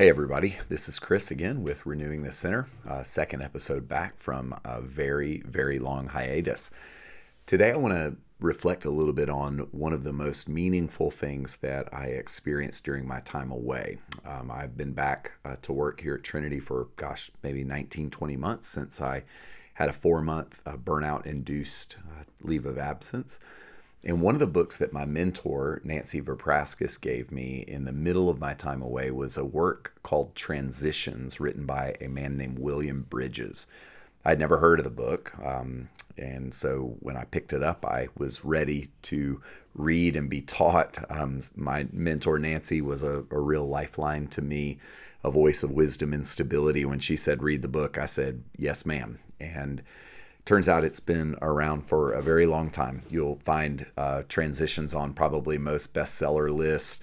Hey, everybody, this is Chris again with Renewing the Center, uh, second episode back from a very, very long hiatus. Today, I want to reflect a little bit on one of the most meaningful things that I experienced during my time away. Um, I've been back uh, to work here at Trinity for, gosh, maybe 19, 20 months since I had a four month uh, burnout induced uh, leave of absence. And one of the books that my mentor, Nancy Verpraskis, gave me in the middle of my time away was a work called Transitions, written by a man named William Bridges. I'd never heard of the book. Um, and so when I picked it up, I was ready to read and be taught. Um, my mentor, Nancy, was a, a real lifeline to me, a voice of wisdom and stability. When she said, read the book, I said, yes, ma'am. And Turns out it's been around for a very long time. You'll find uh, transitions on probably most bestseller lists.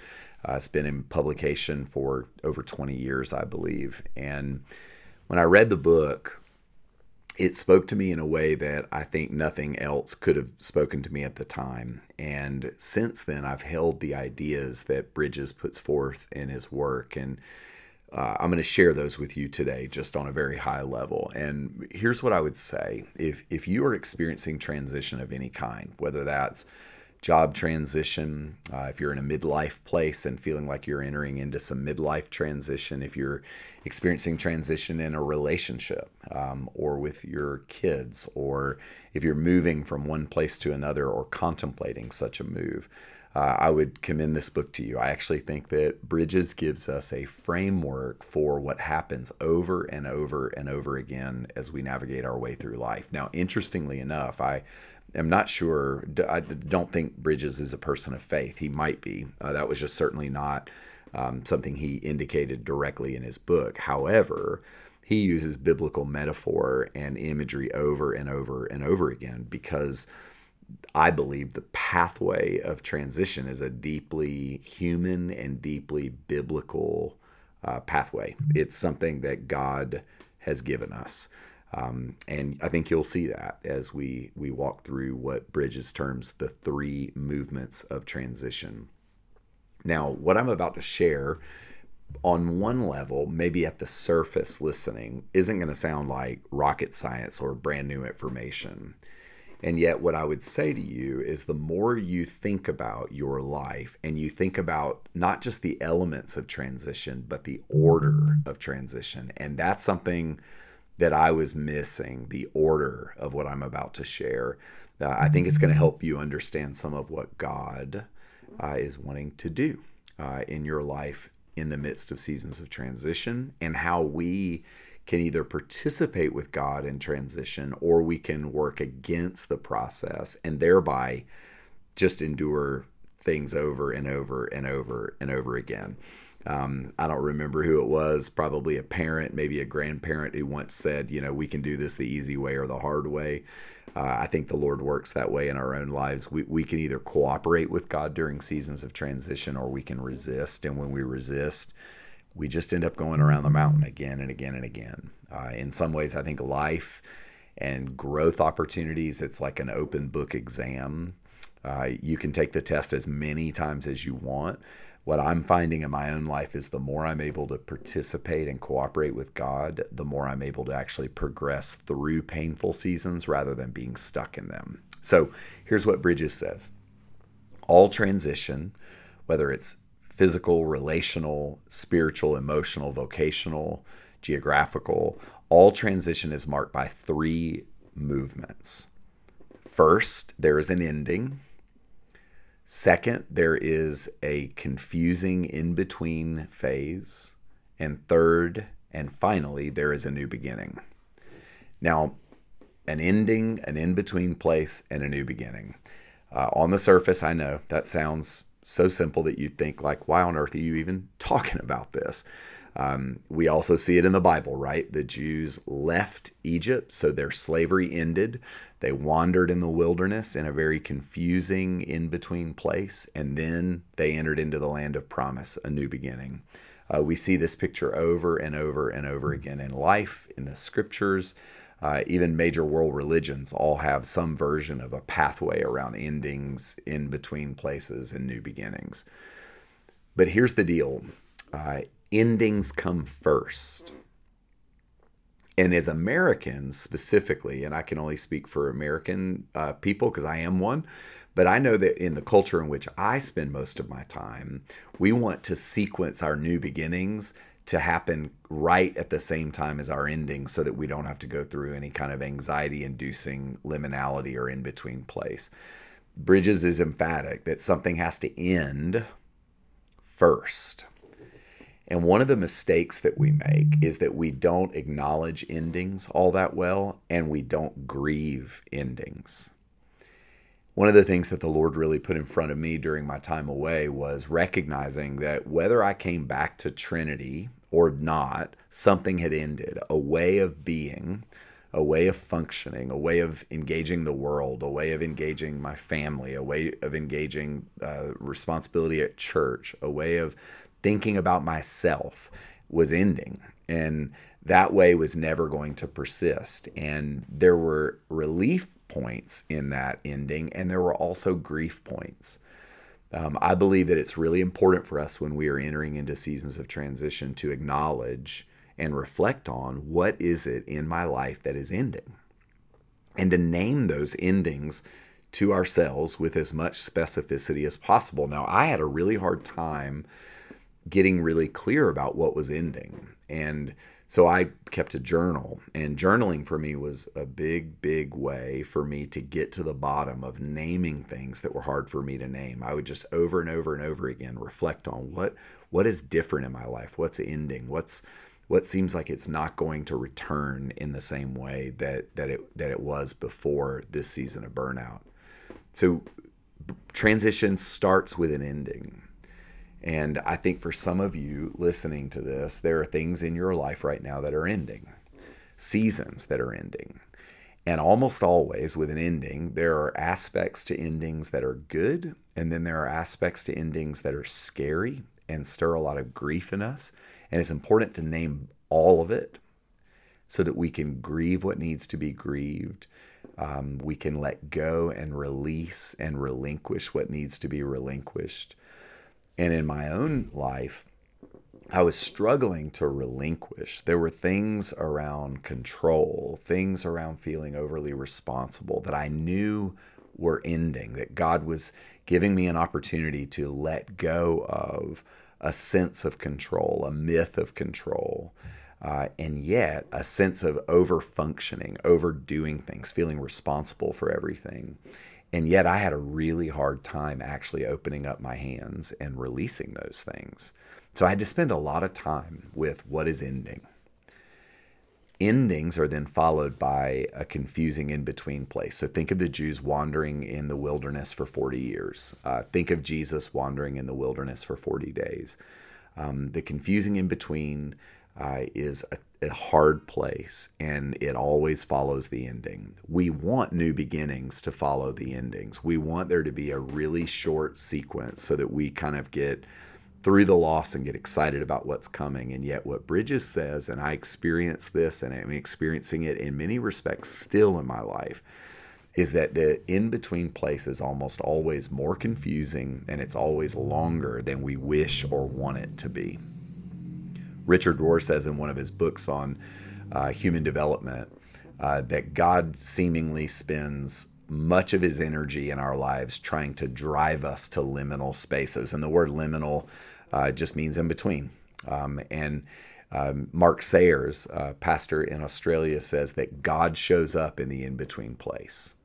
Uh, it's been in publication for over 20 years, I believe. And when I read the book, it spoke to me in a way that I think nothing else could have spoken to me at the time. And since then, I've held the ideas that Bridges puts forth in his work. And uh, I'm going to share those with you today, just on a very high level. And here's what I would say: if if you are experiencing transition of any kind, whether that's job transition, uh, if you're in a midlife place and feeling like you're entering into some midlife transition, if you're experiencing transition in a relationship um, or with your kids, or if you're moving from one place to another or contemplating such a move uh, I would commend this book to you. I actually think that Bridges gives us a framework for what happens over and over and over again as we navigate our way through life. Now, interestingly enough, I am not sure, I don't think Bridges is a person of faith. He might be. Uh, that was just certainly not um, something he indicated directly in his book. However, he uses biblical metaphor and imagery over and over and over again because I believe the pathway of transition is a deeply human and deeply biblical uh, pathway. It's something that God has given us. Um, and I think you'll see that as we, we walk through what Bridges terms the three movements of transition. Now, what I'm about to share on one level, maybe at the surface listening, isn't going to sound like rocket science or brand new information. And yet, what I would say to you is the more you think about your life and you think about not just the elements of transition, but the order of transition. And that's something that I was missing the order of what I'm about to share. Uh, I think it's going to help you understand some of what God uh, is wanting to do uh, in your life in the midst of seasons of transition and how we can either participate with God in transition or we can work against the process and thereby just endure things over and over and over and over again. Um, I don't remember who it was, probably a parent, maybe a grandparent who once said, you know, we can do this the easy way or the hard way. Uh, I think the Lord works that way in our own lives. We, we can either cooperate with God during seasons of transition or we can resist. And when we resist, we just end up going around the mountain again and again and again. Uh, in some ways, I think life and growth opportunities, it's like an open book exam. Uh, you can take the test as many times as you want. What I'm finding in my own life is the more I'm able to participate and cooperate with God, the more I'm able to actually progress through painful seasons rather than being stuck in them. So here's what Bridges says All transition, whether it's physical, relational, spiritual, emotional, vocational, geographical, all transition is marked by three movements. First, there is an ending. Second, there is a confusing in between phase. And third, and finally, there is a new beginning. Now, an ending, an in between place, and a new beginning. Uh, on the surface, I know that sounds so simple that you'd think like why on earth are you even talking about this? Um, we also see it in the bible right? The jews left egypt so their slavery ended. They wandered in the wilderness in a very confusing in between place and then they entered into the land of promise a new beginning. Uh, we see this picture over and over and over again in life in the scriptures uh, even major world religions all have some version of a pathway around endings in between places and new beginnings. But here's the deal uh, endings come first. And as Americans specifically, and I can only speak for American uh, people because I am one, but I know that in the culture in which I spend most of my time, we want to sequence our new beginnings to happen right at the same time as our ending so that we don't have to go through any kind of anxiety inducing liminality or in between place. Bridges is emphatic that something has to end first. And one of the mistakes that we make is that we don't acknowledge endings all that well and we don't grieve endings. One of the things that the Lord really put in front of me during my time away was recognizing that whether I came back to Trinity or not, something had ended. A way of being, a way of functioning, a way of engaging the world, a way of engaging my family, a way of engaging uh, responsibility at church, a way of thinking about myself was ending. And that way was never going to persist. And there were relief points in that ending, and there were also grief points. Um, I believe that it's really important for us when we are entering into seasons of transition to acknowledge and reflect on what is it in my life that is ending and to name those endings to ourselves with as much specificity as possible. Now, I had a really hard time getting really clear about what was ending. And so I kept a journal, and journaling for me was a big, big way for me to get to the bottom of naming things that were hard for me to name. I would just over and over and over again reflect on what what is different in my life, what's ending, what's what seems like it's not going to return in the same way that that it that it was before this season of burnout. So transition starts with an ending and I think for some of you listening to this, there are things in your life right now that are ending, seasons that are ending. And almost always with an ending, there are aspects to endings that are good, and then there are aspects to endings that are scary and stir a lot of grief in us. And it's important to name all of it so that we can grieve what needs to be grieved. Um, we can let go and release and relinquish what needs to be relinquished. And in my own life, I was struggling to relinquish. There were things around control, things around feeling overly responsible that I knew were ending, that God was giving me an opportunity to let go of a sense of control, a myth of control, uh, and yet a sense of over functioning, overdoing things, feeling responsible for everything. And yet I had a really hard time actually opening up my hands and releasing those things. So I had to spend a lot of time with what is ending. Endings are then followed by a confusing in between place. So think of the Jews wandering in the wilderness for 40 years. Uh, think of Jesus wandering in the wilderness for 40 days. Um, the confusing in between uh, is a a hard place and it always follows the ending. We want new beginnings to follow the endings. We want there to be a really short sequence so that we kind of get through the loss and get excited about what's coming. And yet, what Bridges says, and I experience this and I'm experiencing it in many respects still in my life, is that the in between place is almost always more confusing and it's always longer than we wish or want it to be. Richard Rohr says in one of his books on uh, human development uh, that God seemingly spends much of his energy in our lives trying to drive us to liminal spaces. And the word liminal uh, just means in between. Um, and um, Mark Sayers, uh, pastor in Australia, says that God shows up in the in between place.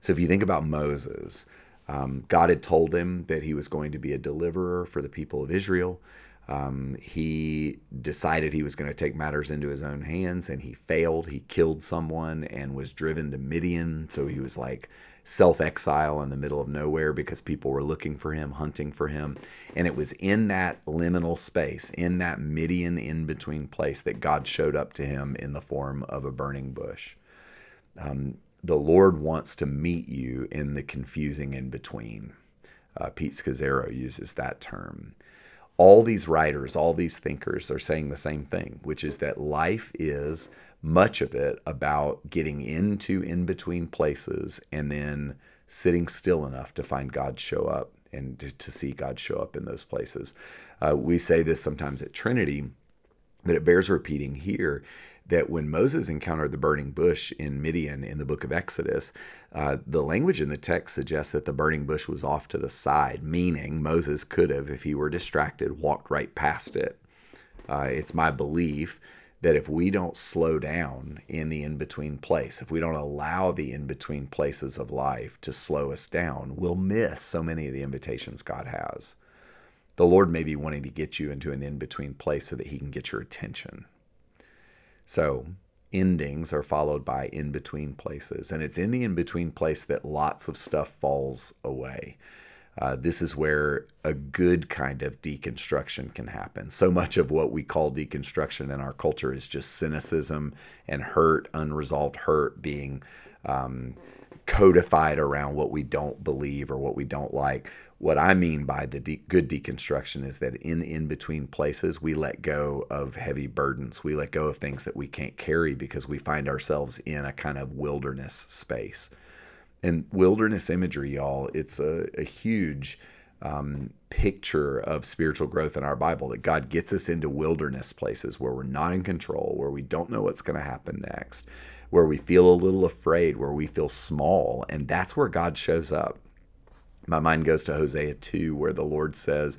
So if you think about Moses, um, God had told him that he was going to be a deliverer for the people of Israel. Um, he decided he was going to take matters into his own hands and he failed. He killed someone and was driven to Midian. So he was like self exile in the middle of nowhere because people were looking for him, hunting for him. And it was in that liminal space, in that Midian in between place, that God showed up to him in the form of a burning bush. Um, the Lord wants to meet you in the confusing in between. Uh, Pete Scazzero uses that term all these writers, all these thinkers are saying the same thing, which is that life is much of it about getting into in between places and then sitting still enough to find God show up and to, see God show up in those places. Uh, we say this sometimes at Trinity, but it bears repeating here that when Moses encountered the burning bush in Midian in the book of Exodus, uh, the language in the text suggests that the burning bush was off to the side, meaning Moses could have, if he were distracted, walked right past it. Uh, it's my belief that if we don't slow down in the in between place, if we don't allow the in between places of life to slow us down, we'll miss so many of the invitations God has. The Lord may be wanting to get you into an in between place so that He can get your attention. So, endings are followed by in between places. And it's in the in between place that lots of stuff falls away. Uh, this is where a good kind of deconstruction can happen. So much of what we call deconstruction in our culture is just cynicism and hurt, unresolved hurt being um, codified around what we don't believe or what we don't like. What I mean by the de- good deconstruction is that in in between places, we let go of heavy burdens. We let go of things that we can't carry because we find ourselves in a kind of wilderness space. And wilderness imagery, y'all, it's a, a huge um, picture of spiritual growth in our Bible that God gets us into wilderness places where we're not in control, where we don't know what's going to happen next where we feel a little afraid, where we feel small. And that's where God shows up. My mind goes to Hosea 2, where the Lord says,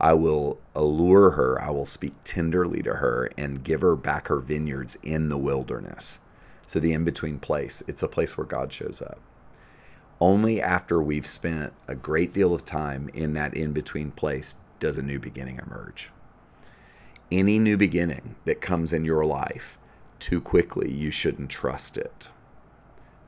I will allure her, I will speak tenderly to her, and give her back her vineyards in the wilderness. So, the in between place, it's a place where God shows up. Only after we've spent a great deal of time in that in between place does a new beginning emerge. Any new beginning that comes in your life too quickly, you shouldn't trust it.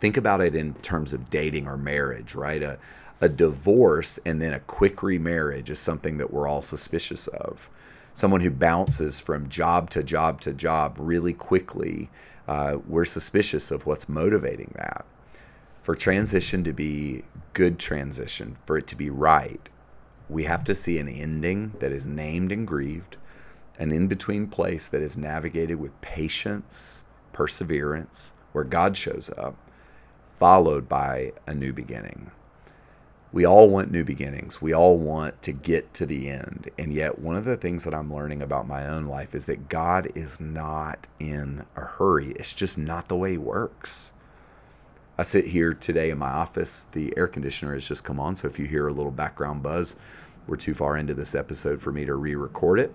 Think about it in terms of dating or marriage, right? A, a divorce and then a quick remarriage is something that we're all suspicious of. Someone who bounces from job to job to job really quickly, uh, we're suspicious of what's motivating that. For transition to be good transition, for it to be right, we have to see an ending that is named and grieved an in between place that is navigated with patience, perseverance, where God shows up, followed by a new beginning. We all want new beginnings. We all want to get to the end. And yet, one of the things that I'm learning about my own life is that God is not in a hurry. It's just not the way He works. I sit here today in my office. The air conditioner has just come on. So if you hear a little background buzz, we're too far into this episode for me to re record it.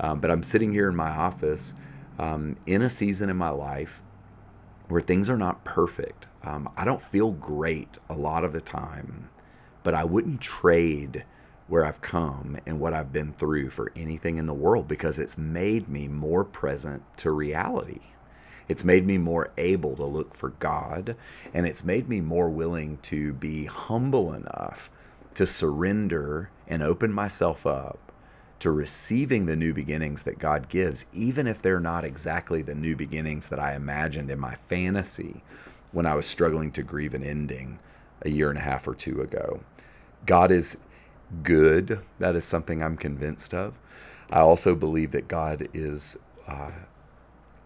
Um, but I'm sitting here in my office um, in a season in my life where things are not perfect. Um, I don't feel great a lot of the time, but I wouldn't trade where I've come and what I've been through for anything in the world because it's made me more present to reality. It's made me more able to look for God, and it's made me more willing to be humble enough to surrender and open myself up to receiving the new beginnings that God gives, even if they're not exactly the new beginnings that I imagined in my fantasy when I was struggling to grieve an ending a year and a half or two ago. God is good. That is something I'm convinced of. I also believe that God is uh,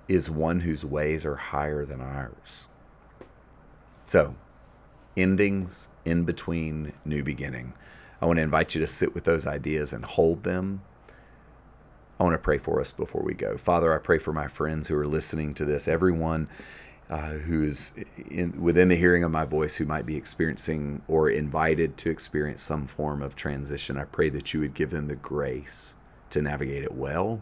is one whose ways are higher than ours. So, endings in between new beginning. I want to invite you to sit with those ideas and hold them. I want to pray for us before we go. Father, I pray for my friends who are listening to this, everyone uh, who is in, within the hearing of my voice who might be experiencing or invited to experience some form of transition. I pray that you would give them the grace to navigate it well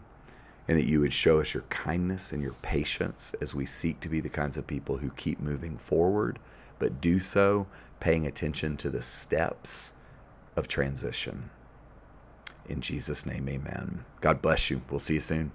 and that you would show us your kindness and your patience as we seek to be the kinds of people who keep moving forward, but do so paying attention to the steps of transition. In Jesus' name, amen. God bless you. We'll see you soon.